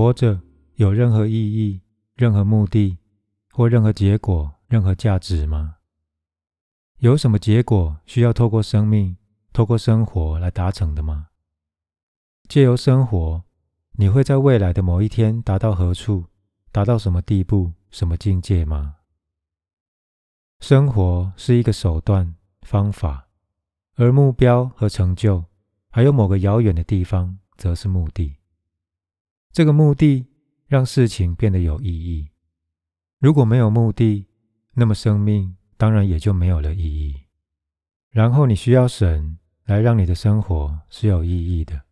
活着有任何意义、任何目的或任何结果、任何价值吗？有什么结果需要透过生命、透过生活来达成的吗？借由生活，你会在未来的某一天达到何处、达到什么地步、什么境界吗？生活是一个手段、方法，而目标和成就，还有某个遥远的地方，则是目的。这个目的让事情变得有意义。如果没有目的，那么生命当然也就没有了意义。然后你需要神来让你的生活是有意义的。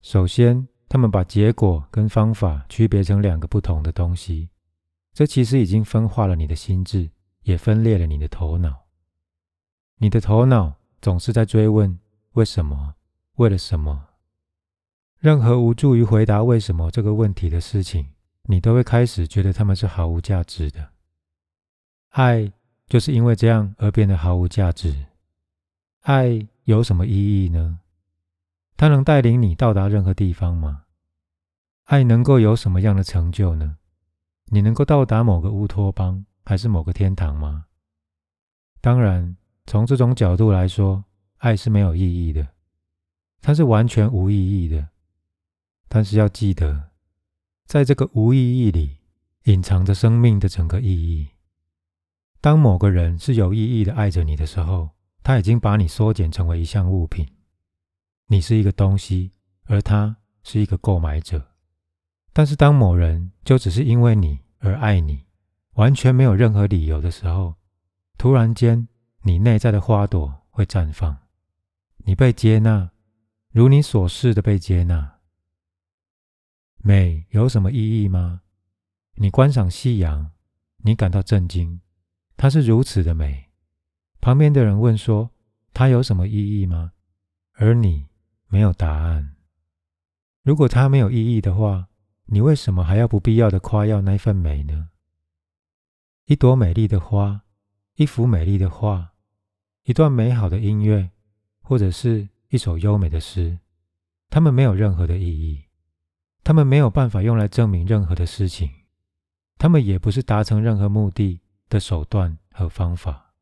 首先，他们把结果跟方法区别成两个不同的东西，这其实已经分化了你的心智，也分裂了你的头脑。你的头脑总是在追问为什么，为了什么。任何无助于回答为什么这个问题的事情，你都会开始觉得他们是毫无价值的。爱就是因为这样而变得毫无价值。爱有什么意义呢？它能带领你到达任何地方吗？爱能够有什么样的成就呢？你能够到达某个乌托邦，还是某个天堂吗？当然，从这种角度来说，爱是没有意义的，它是完全无意义的。但是要记得，在这个无意义里，隐藏着生命的整个意义。当某个人是有意义的爱着你的时候，他已经把你缩减成为一项物品。你是一个东西，而他是一个购买者。但是当某人就只是因为你而爱你，完全没有任何理由的时候，突然间，你内在的花朵会绽放，你被接纳，如你所示的被接纳。美有什么意义吗？你观赏夕阳，你感到震惊，它是如此的美。旁边的人问说：“它有什么意义吗？”而你没有答案。如果它没有意义的话，你为什么还要不必要的夸耀那份美呢？一朵美丽的花，一幅美丽的画，一段美好的音乐，或者是一首优美的诗，它们没有任何的意义。他们没有办法用来证明任何的事情，他们也不是达成任何目的的手段和方法，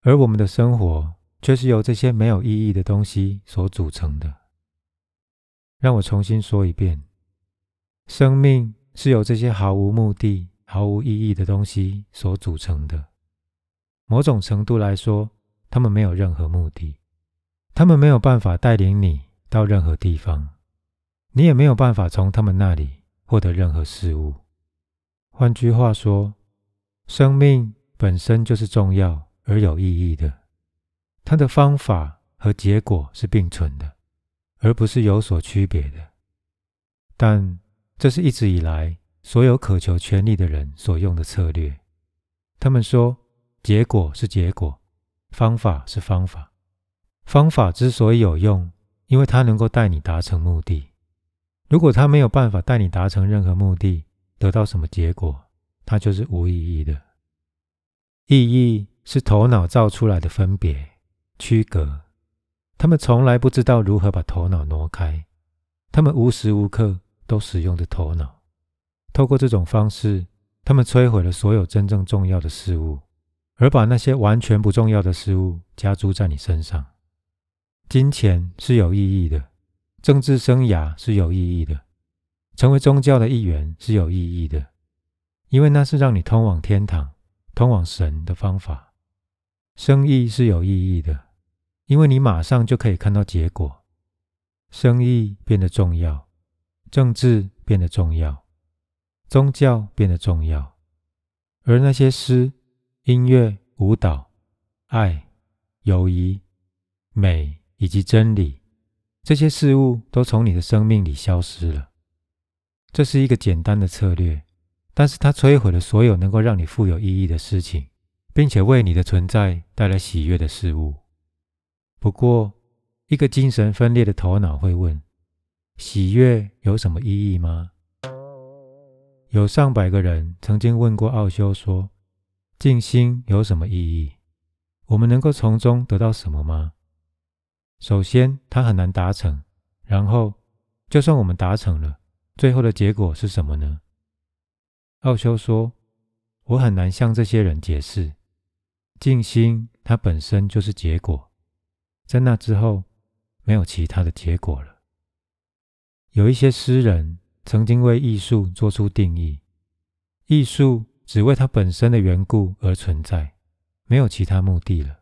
而我们的生活却是由这些没有意义的东西所组成的。让我重新说一遍：生命是由这些毫无目的、毫无意义的东西所组成的。某种程度来说，他们没有任何目的，他们没有办法带领你到任何地方。你也没有办法从他们那里获得任何事物。换句话说，生命本身就是重要而有意义的，它的方法和结果是并存的，而不是有所区别的。但这是一直以来所有渴求权力的人所用的策略。他们说，结果是结果，方法是方法。方法之所以有用，因为它能够带你达成目的。如果他没有办法带你达成任何目的，得到什么结果，它就是无意义的。意义是头脑造出来的分别、区隔，他们从来不知道如何把头脑挪开，他们无时无刻都使用着头脑。透过这种方式，他们摧毁了所有真正重要的事物，而把那些完全不重要的事物加诸在你身上。金钱是有意义的。政治生涯是有意义的，成为宗教的一员是有意义的，因为那是让你通往天堂、通往神的方法。生意是有意义的，因为你马上就可以看到结果。生意变得重要，政治变得重要，宗教变得重要，而那些诗、音乐、舞蹈、爱、友谊、美以及真理。这些事物都从你的生命里消失了。这是一个简单的策略，但是它摧毁了所有能够让你富有意义的事情，并且为你的存在带来喜悦的事物。不过，一个精神分裂的头脑会问：喜悦有什么意义吗？有上百个人曾经问过奥修说：静心有什么意义？我们能够从中得到什么吗？首先，它很难达成。然后，就算我们达成了，最后的结果是什么呢？奥修说：“我很难向这些人解释，静心它本身就是结果，在那之后没有其他的结果了。”有一些诗人曾经为艺术做出定义：艺术只为它本身的缘故而存在，没有其他目的了。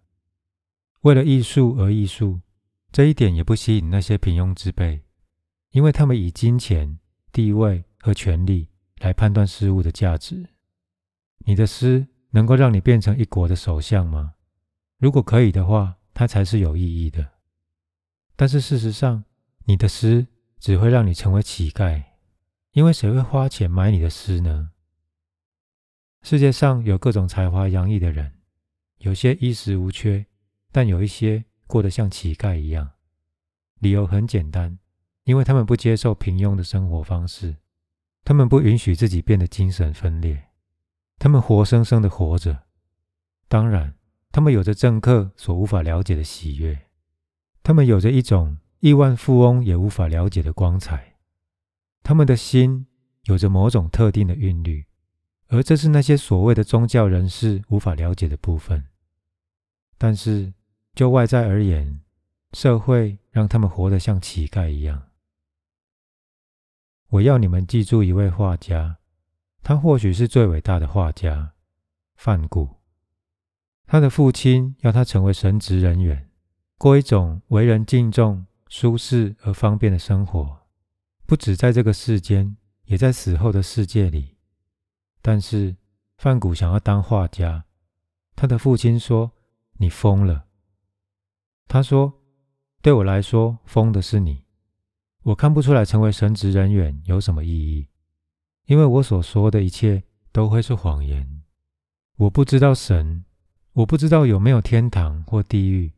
为了艺术而艺术，这一点也不吸引那些平庸之辈，因为他们以金钱、地位和权力来判断事物的价值。你的诗能够让你变成一国的首相吗？如果可以的话，它才是有意义的。但是事实上，你的诗只会让你成为乞丐，因为谁会花钱买你的诗呢？世界上有各种才华洋溢的人，有些衣食无缺。但有一些过得像乞丐一样，理由很简单，因为他们不接受平庸的生活方式，他们不允许自己变得精神分裂，他们活生生的活着。当然，他们有着政客所无法了解的喜悦，他们有着一种亿万富翁也无法了解的光彩，他们的心有着某种特定的韵律，而这是那些所谓的宗教人士无法了解的部分。但是。就外在而言，社会让他们活得像乞丐一样。我要你们记住一位画家，他或许是最伟大的画家——范谷。他的父亲要他成为神职人员，过一种为人敬重、舒适而方便的生活，不止在这个世间，也在死后的世界里。但是范谷想要当画家，他的父亲说：“你疯了。”他说：“对我来说，疯的是你。我看不出来成为神职人员有什么意义，因为我所说的一切都会是谎言。我不知道神，我不知道有没有天堂或地狱，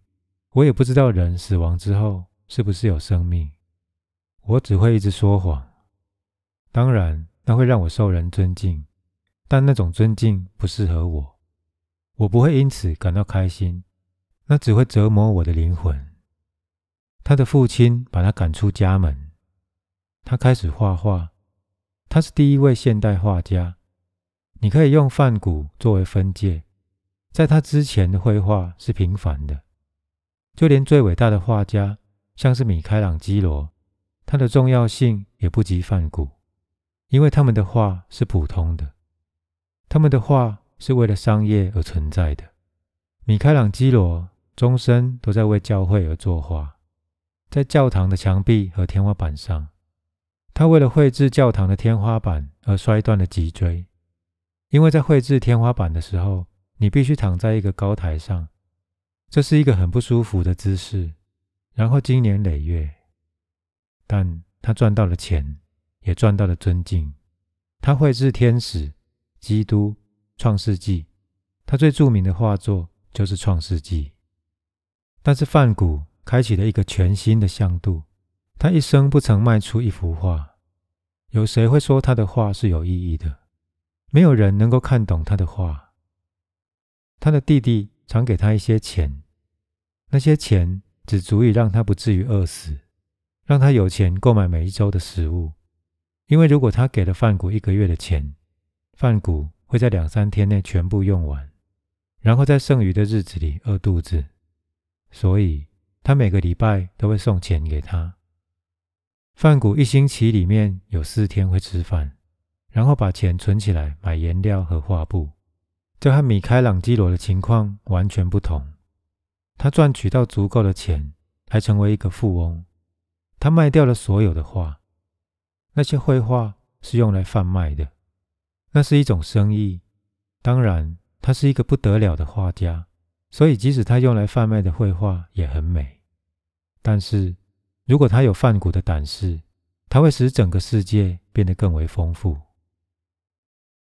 我也不知道人死亡之后是不是有生命。我只会一直说谎。当然，那会让我受人尊敬，但那种尊敬不适合我。我不会因此感到开心。”那只会折磨我的灵魂。他的父亲把他赶出家门。他开始画画。他是第一位现代画家。你可以用梵谷作为分界。在他之前的绘画是平凡的。就连最伟大的画家，像是米开朗基罗，他的重要性也不及梵谷，因为他们的画是普通的。他们的画是为了商业而存在的。米开朗基罗。终身都在为教会而作画，在教堂的墙壁和天花板上，他为了绘制教堂的天花板而摔断了脊椎。因为在绘制天花板的时候，你必须躺在一个高台上，这是一个很不舒服的姿势。然后经年累月，但他赚到了钱，也赚到了尊敬。他绘制天使、基督、创世纪，他最著名的画作就是《创世纪》。但是范谷开启了一个全新的向度。他一生不曾卖出一幅画。有谁会说他的画是有意义的？没有人能够看懂他的画。他的弟弟常给他一些钱，那些钱只足以让他不至于饿死，让他有钱购买每一周的食物。因为如果他给了范谷一个月的钱，范谷会在两三天内全部用完，然后在剩余的日子里饿肚子。所以，他每个礼拜都会送钱给他。范谷一星期里面有四天会吃饭，然后把钱存起来买颜料和画布。这和米开朗基罗的情况完全不同。他赚取到足够的钱，还成为一个富翁。他卖掉了所有的画，那些绘画是用来贩卖的，那是一种生意。当然，他是一个不得了的画家。所以，即使他用来贩卖的绘画也很美，但是如果他有梵谷的胆识，他会使整个世界变得更为丰富。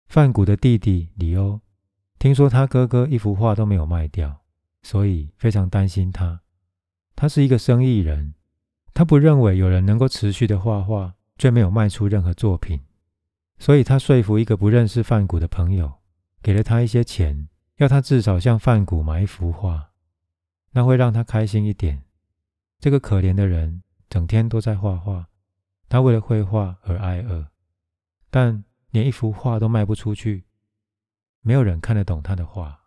梵谷的弟弟里欧听说他哥哥一幅画都没有卖掉，所以非常担心他。他是一个生意人，他不认为有人能够持续的画画却没有卖出任何作品，所以他说服一个不认识梵谷的朋友，给了他一些钱。要他至少向梵谷买一幅画，那会让他开心一点。这个可怜的人整天都在画画，他为了绘画而挨饿。但连一幅画都卖不出去，没有人看得懂他的画，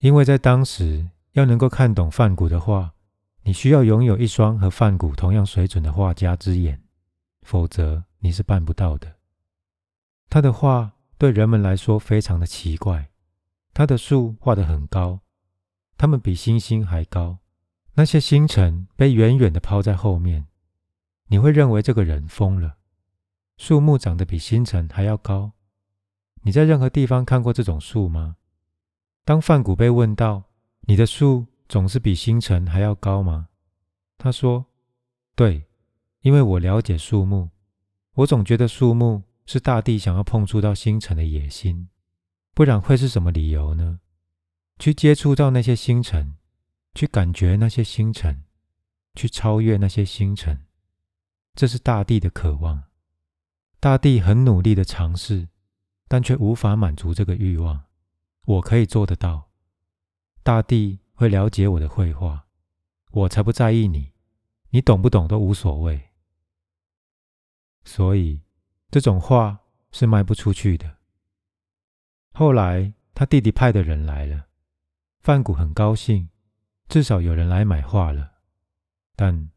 因为在当时要能够看懂梵谷的画，你需要拥有一双和梵谷同样水准的画家之眼，否则你是办不到的。他的画对人们来说非常的奇怪，他的树画得很高，它们比星星还高，那些星辰被远远的抛在后面，你会认为这个人疯了。树木长得比星辰还要高，你在任何地方看过这种树吗？当范谷被问到：“你的树总是比星辰还要高吗？”他说：“对，因为我了解树木，我总觉得树木是大地想要碰触到星辰的野心，不然会是什么理由呢？去接触到那些星辰，去感觉那些星辰，去超越那些星辰，这是大地的渴望。”大地很努力的尝试，但却无法满足这个欲望。我可以做得到。大地会了解我的绘画，我才不在意你，你懂不懂都无所谓。所以这种画是卖不出去的。后来他弟弟派的人来了，范谷很高兴，至少有人来买画了。但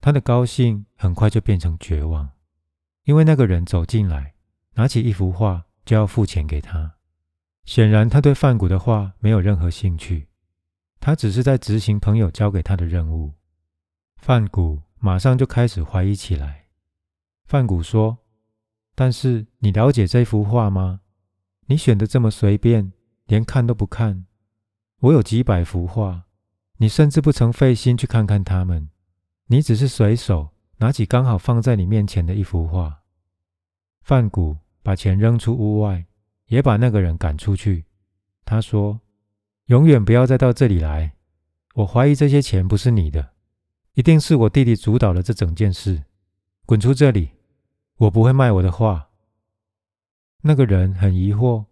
他的高兴很快就变成绝望。因为那个人走进来，拿起一幅画就要付钱给他。显然，他对范谷的画没有任何兴趣，他只是在执行朋友交给他的任务。范谷马上就开始怀疑起来。范谷说：“但是你了解这幅画吗？你选的这么随便，连看都不看。我有几百幅画，你甚至不曾费心去看看它们，你只是随手。”拿起刚好放在你面前的一幅画，范谷把钱扔出屋外，也把那个人赶出去。他说：“永远不要再到这里来！我怀疑这些钱不是你的，一定是我弟弟主导了这整件事。滚出这里！我不会卖我的画。”那个人很疑惑，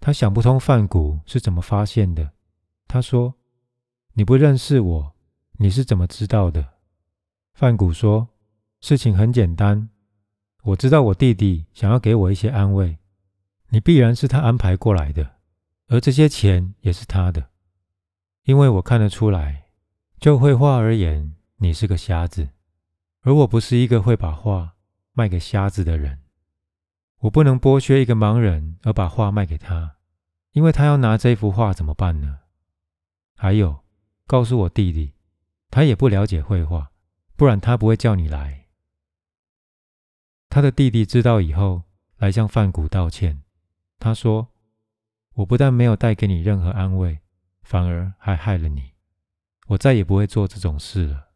他想不通范谷是怎么发现的。他说：“你不认识我，你是怎么知道的？”范谷说。事情很简单，我知道我弟弟想要给我一些安慰，你必然是他安排过来的，而这些钱也是他的，因为我看得出来，就绘画而言，你是个瞎子，而我不是一个会把画卖给瞎子的人，我不能剥削一个盲人而把画卖给他，因为他要拿这幅画怎么办呢？还有，告诉我弟弟，他也不了解绘画，不然他不会叫你来。他的弟弟知道以后，来向范谷道歉。他说：“我不但没有带给你任何安慰，反而还害了你。我再也不会做这种事了。”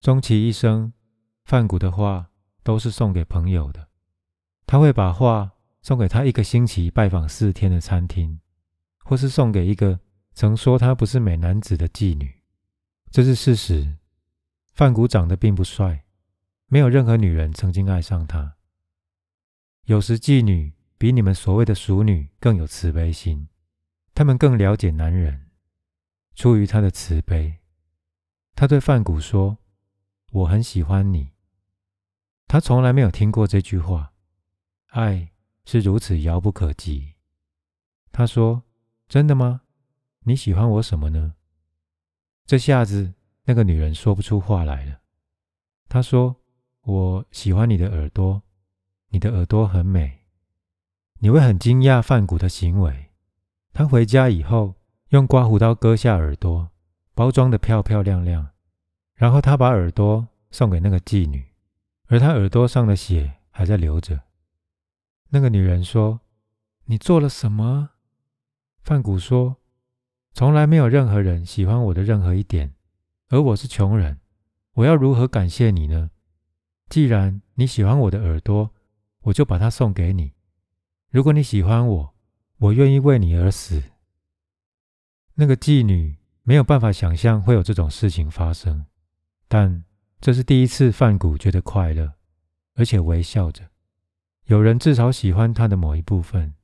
终其一生，范谷的画都是送给朋友的。他会把画送给他一个星期拜访四天的餐厅，或是送给一个曾说他不是美男子的妓女。这是事实。范谷长得并不帅。没有任何女人曾经爱上他。有时妓女比你们所谓的熟女更有慈悲心，她们更了解男人。出于他的慈悲，他对范谷说：“我很喜欢你。”他从来没有听过这句话。爱是如此遥不可及。他说：“真的吗？你喜欢我什么呢？”这下子，那个女人说不出话来了。他说。我喜欢你的耳朵，你的耳朵很美。你会很惊讶范谷的行为。他回家以后，用刮胡刀割下耳朵，包装的漂漂亮亮。然后他把耳朵送给那个妓女，而他耳朵上的血还在流着。那个女人说：“你做了什么？”范谷说：“从来没有任何人喜欢我的任何一点，而我是穷人，我要如何感谢你呢？”既然你喜欢我的耳朵，我就把它送给你。如果你喜欢我，我愿意为你而死。那个妓女没有办法想象会有这种事情发生，但这是第一次，范谷觉得快乐，而且微笑着。有人至少喜欢他的某一部分，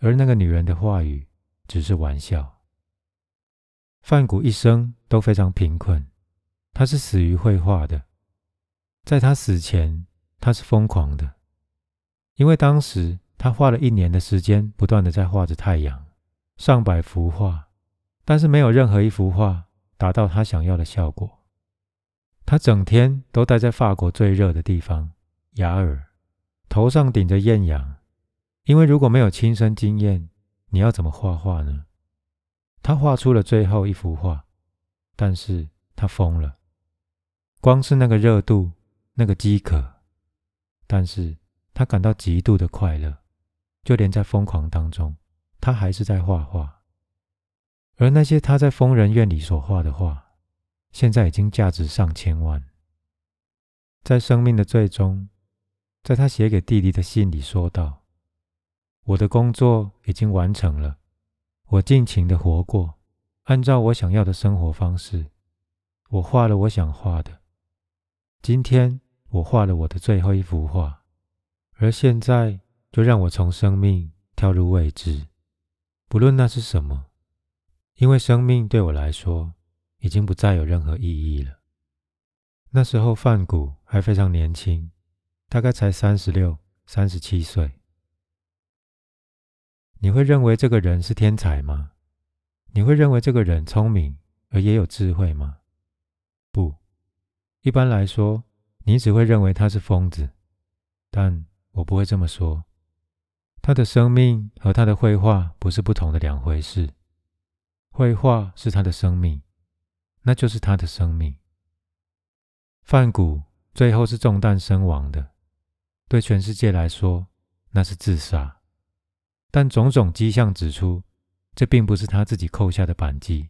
而那个女人的话语只是玩笑。范谷一生都非常贫困，他是死于绘画的。在他死前，他是疯狂的。因为当时他花了一年的时间，不断的在画着太阳，上百幅画，但是没有任何一幅画达到他想要的效果。他整天都待在法国最热的地方雅尔，头上顶着艳阳，因为如果没有亲身经验，你要怎么画画呢？他画出了最后一幅画，但是他疯了，光是那个热度，那个饥渴，但是。他感到极度的快乐，就连在疯狂当中，他还是在画画。而那些他在疯人院里所画的画，现在已经价值上千万。在生命的最终，在他写给弟弟的信里说道：“我的工作已经完成了，我尽情的活过，按照我想要的生活方式，我画了我想画的。今天我画了我的最后一幅画。”而现在，就让我从生命跳入未知，不论那是什么，因为生命对我来说已经不再有任何意义了。那时候，范谷还非常年轻，大概才三十六、三十七岁。你会认为这个人是天才吗？你会认为这个人聪明而也有智慧吗？不，一般来说，你只会认为他是疯子，但。我不会这么说。他的生命和他的绘画不是不同的两回事。绘画是他的生命，那就是他的生命。范谷最后是中弹身亡的，对全世界来说那是自杀。但种种迹象指出，这并不是他自己扣下的扳机，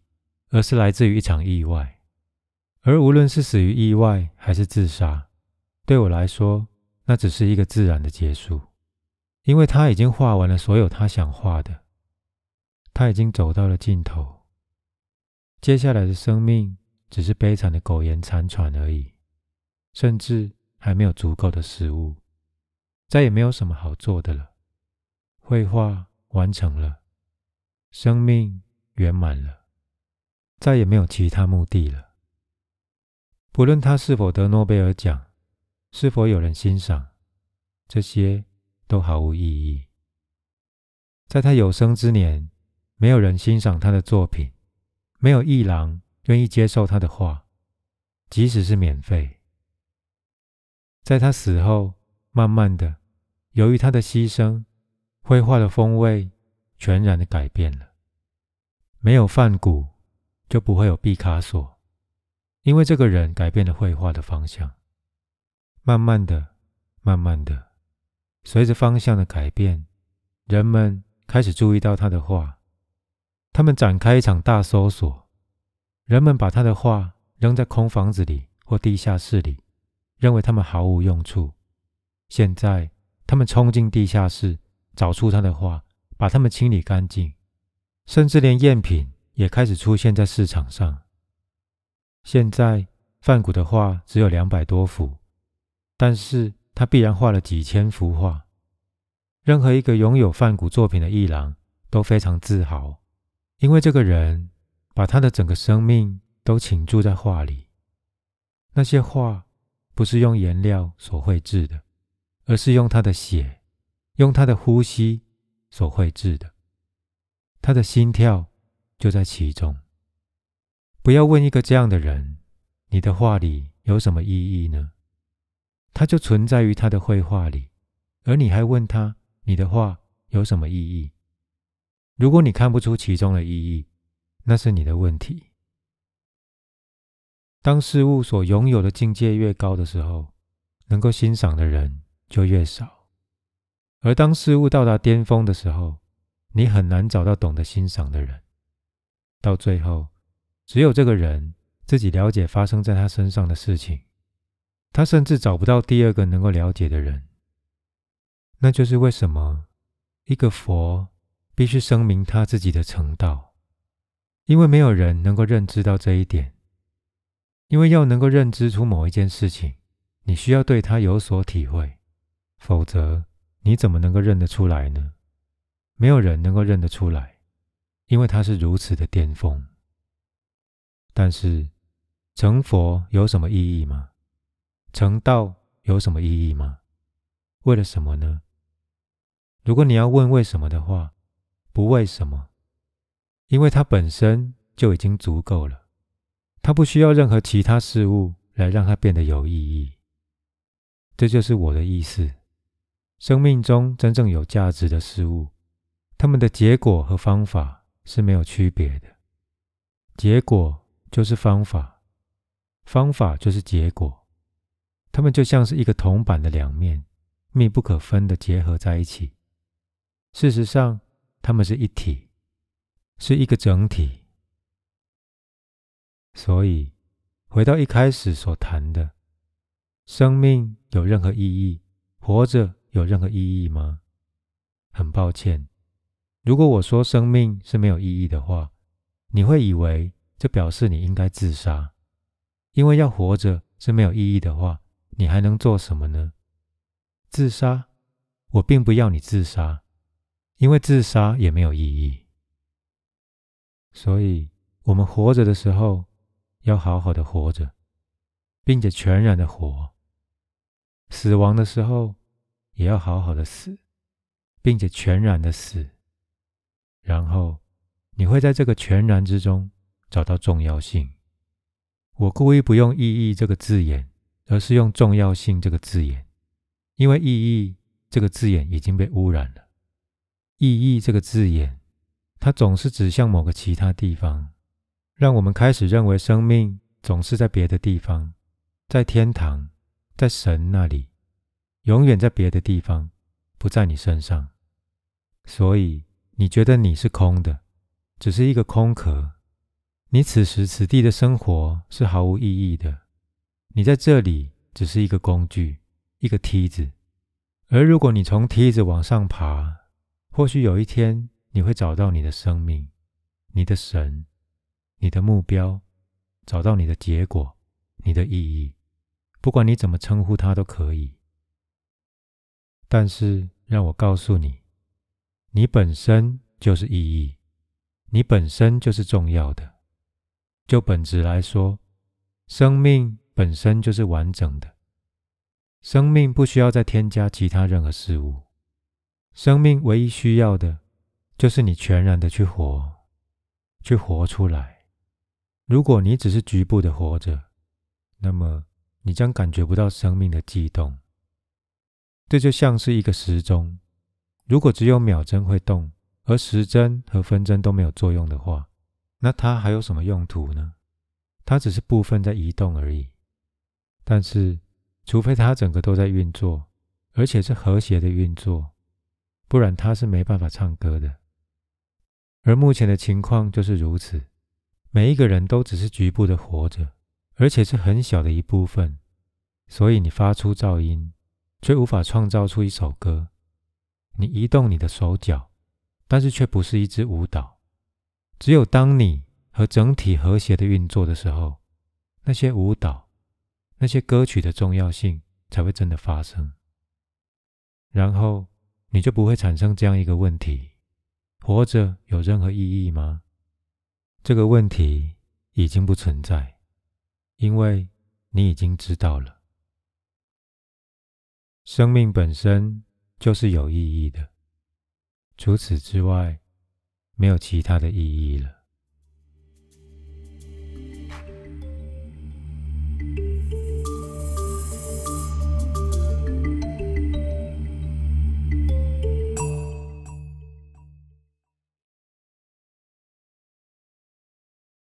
而是来自于一场意外。而无论是死于意外还是自杀，对我来说。那只是一个自然的结束，因为他已经画完了所有他想画的，他已经走到了尽头。接下来的生命只是悲惨的苟延残喘而已，甚至还没有足够的食物，再也没有什么好做的了。绘画完成了，生命圆满了，再也没有其他目的了。不论他是否得诺贝尔奖。是否有人欣赏？这些都毫无意义。在他有生之年，没有人欣赏他的作品，没有艺郎愿意接受他的画，即使是免费。在他死后，慢慢的，由于他的牺牲，绘画的风味全然的改变了。没有梵谷，就不会有毕卡索，因为这个人改变了绘画的方向。慢慢的，慢慢的，随着方向的改变，人们开始注意到他的画。他们展开一场大搜索，人们把他的画扔在空房子里或地下室里，认为他们毫无用处。现在，他们冲进地下室，找出他的画，把它们清理干净，甚至连赝品也开始出现在市场上。现在，梵谷的画只有两百多幅。但是他必然画了几千幅画。任何一个拥有梵谷作品的艺廊都非常自豪，因为这个人把他的整个生命都倾注在画里。那些画不是用颜料所绘制的，而是用他的血、用他的呼吸所绘制的。他的心跳就在其中。不要问一个这样的人：“你的画里有什么意义呢？”他就存在于他的绘画里，而你还问他：“你的画有什么意义？”如果你看不出其中的意义，那是你的问题。当事物所拥有的境界越高的时候，能够欣赏的人就越少；而当事物到达巅峰的时候，你很难找到懂得欣赏的人。到最后，只有这个人自己了解发生在他身上的事情。他甚至找不到第二个能够了解的人，那就是为什么一个佛必须声明他自己的成道，因为没有人能够认知到这一点。因为要能够认知出某一件事情，你需要对他有所体会，否则你怎么能够认得出来呢？没有人能够认得出来，因为他是如此的巅峰。但是成佛有什么意义吗？成道有什么意义吗？为了什么呢？如果你要问为什么的话，不为什么，因为它本身就已经足够了，它不需要任何其他事物来让它变得有意义。这就是我的意思。生命中真正有价值的事物，它们的结果和方法是没有区别的。结果就是方法，方法就是结果，它们就像是一个铜板的两面，密不可分的结合在一起。事实上，它们是一体，是一个整体。所以，回到一开始所谈的。生命有任何意义？活着有任何意义吗？很抱歉，如果我说生命是没有意义的话，你会以为这表示你应该自杀。因为要活着是没有意义的话，你还能做什么呢？自杀？我并不要你自杀，因为自杀也没有意义。所以，我们活着的时候要好好的活着，并且全然的活。死亡的时候，也要好好的死，并且全然的死。然后，你会在这个全然之中找到重要性。我故意不用“意义”这个字眼，而是用“重要性”这个字眼，因为“意义”这个字眼已经被污染了。“意义”这个字眼，它总是指向某个其他地方，让我们开始认为生命总是在别的地方，在天堂。在神那里，永远在别的地方，不在你身上。所以你觉得你是空的，只是一个空壳。你此时此地的生活是毫无意义的。你在这里只是一个工具，一个梯子。而如果你从梯子往上爬，或许有一天你会找到你的生命、你的神、你的目标，找到你的结果、你的意义。不管你怎么称呼它都可以，但是让我告诉你，你本身就是意义，你本身就是重要的。就本质来说，生命本身就是完整的。生命不需要再添加其他任何事物，生命唯一需要的，就是你全然的去活，去活出来。如果你只是局部的活着，那么。你将感觉不到生命的悸动，这就像是一个时钟。如果只有秒针会动，而时针和分针都没有作用的话，那它还有什么用途呢？它只是部分在移动而已。但是，除非它整个都在运作，而且是和谐的运作，不然它是没办法唱歌的。而目前的情况就是如此，每一个人都只是局部的活着。而且是很小的一部分，所以你发出噪音，却无法创造出一首歌。你移动你的手脚，但是却不是一支舞蹈。只有当你和整体和谐的运作的时候，那些舞蹈、那些歌曲的重要性才会真的发生。然后你就不会产生这样一个问题：活着有任何意义吗？这个问题已经不存在。因为你已经知道了，生命本身就是有意义的，除此之外，没有其他的意义了。